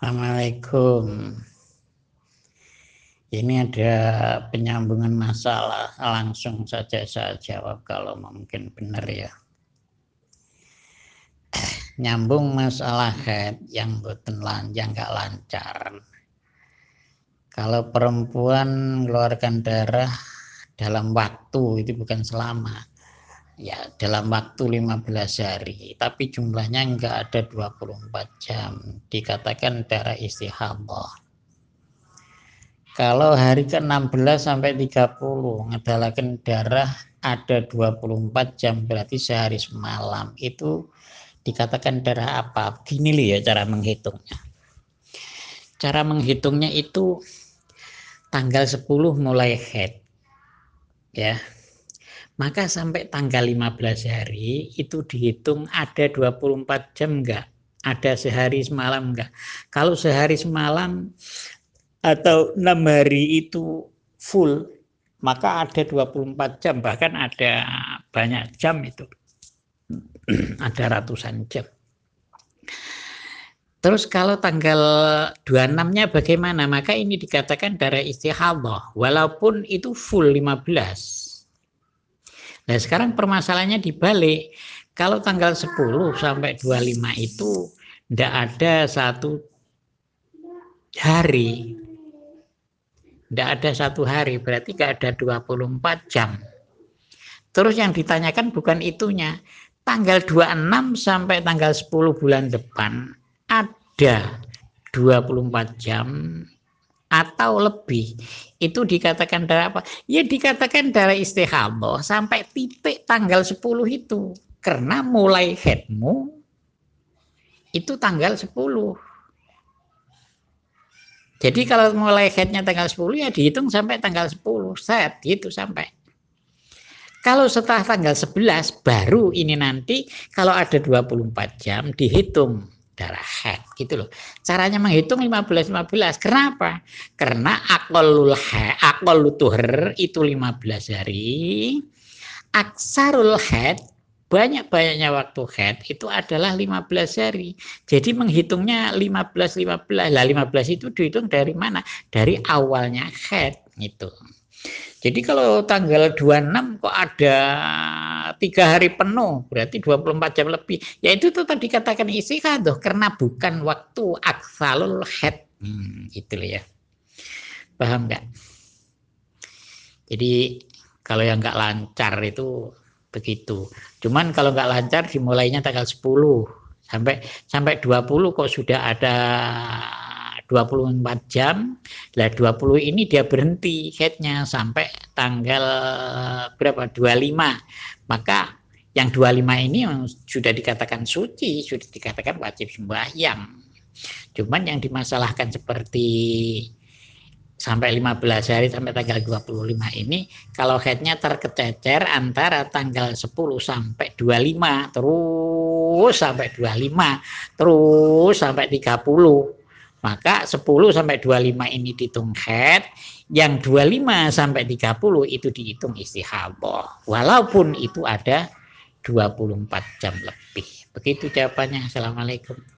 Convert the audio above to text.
Assalamualaikum. Ini ada penyambungan masalah, langsung saja saya jawab kalau mungkin benar ya. Nyambung masalah head yang boten lanjang nggak lancar. Kalau perempuan mengeluarkan darah dalam waktu itu bukan selama ya dalam waktu 15 hari tapi jumlahnya enggak ada 24 jam. Dikatakan darah istihadah kalau hari ke-16 sampai 30 ngedalakan darah ada 24 jam berarti sehari semalam. Itu dikatakan darah apa? Gini loh ya cara menghitungnya. Cara menghitungnya itu tanggal 10 mulai head ya maka sampai tanggal 15 hari itu dihitung ada 24 jam enggak? Ada sehari semalam enggak? Kalau sehari semalam atau enam hari itu full, maka ada 24 jam, bahkan ada banyak jam itu. ada ratusan jam. Terus kalau tanggal 26-nya bagaimana? Maka ini dikatakan darah istihadah, walaupun itu full 15 Nah sekarang permasalahannya dibalik. Kalau tanggal 10 sampai 25 itu tidak ada satu hari. Tidak ada satu hari, berarti tidak ada 24 jam. Terus yang ditanyakan bukan itunya. Tanggal 26 sampai tanggal 10 bulan depan ada 24 jam atau lebih itu dikatakan darah apa? Ya dikatakan darah istihadah sampai titik tanggal 10 itu. Karena mulai headmu itu tanggal 10. Jadi kalau mulai headnya tanggal 10 ya dihitung sampai tanggal 10 set gitu sampai. Kalau setelah tanggal 11 baru ini nanti kalau ada 24 jam dihitung darah head gitu loh. Caranya menghitung 15 15. Kenapa? Karena akolul head, akolul tuher itu 15 hari. Aksarul head banyak-banyaknya waktu head itu adalah 15 hari. Jadi menghitungnya 15 15. Lah 15 itu dihitung dari mana? Dari awalnya head gitu. Jadi kalau tanggal 26 kok ada tiga hari penuh, berarti 24 jam lebih. Ya itu tetap dikatakan istikhadah karena bukan waktu aksalul head. Hmm, gitu loh ya. Paham nggak? Jadi kalau yang nggak lancar itu begitu. Cuman kalau nggak lancar dimulainya tanggal 10 sampai sampai 20 kok sudah ada 24 jam. Lah 20 ini dia berhenti headnya sampai tanggal berapa? 25. Maka yang 25 ini sudah dikatakan suci, sudah dikatakan wajib sembahyang. Cuman yang dimasalahkan seperti sampai 15 hari sampai tanggal 25 ini kalau headnya terkececer antara tanggal 10 sampai 25 terus sampai 25 terus sampai 30 maka 10 sampai 25 ini dihitung head, yang 25 sampai 30 itu dihitung istihadah. Walaupun itu ada 24 jam lebih. Begitu jawabannya. Assalamualaikum.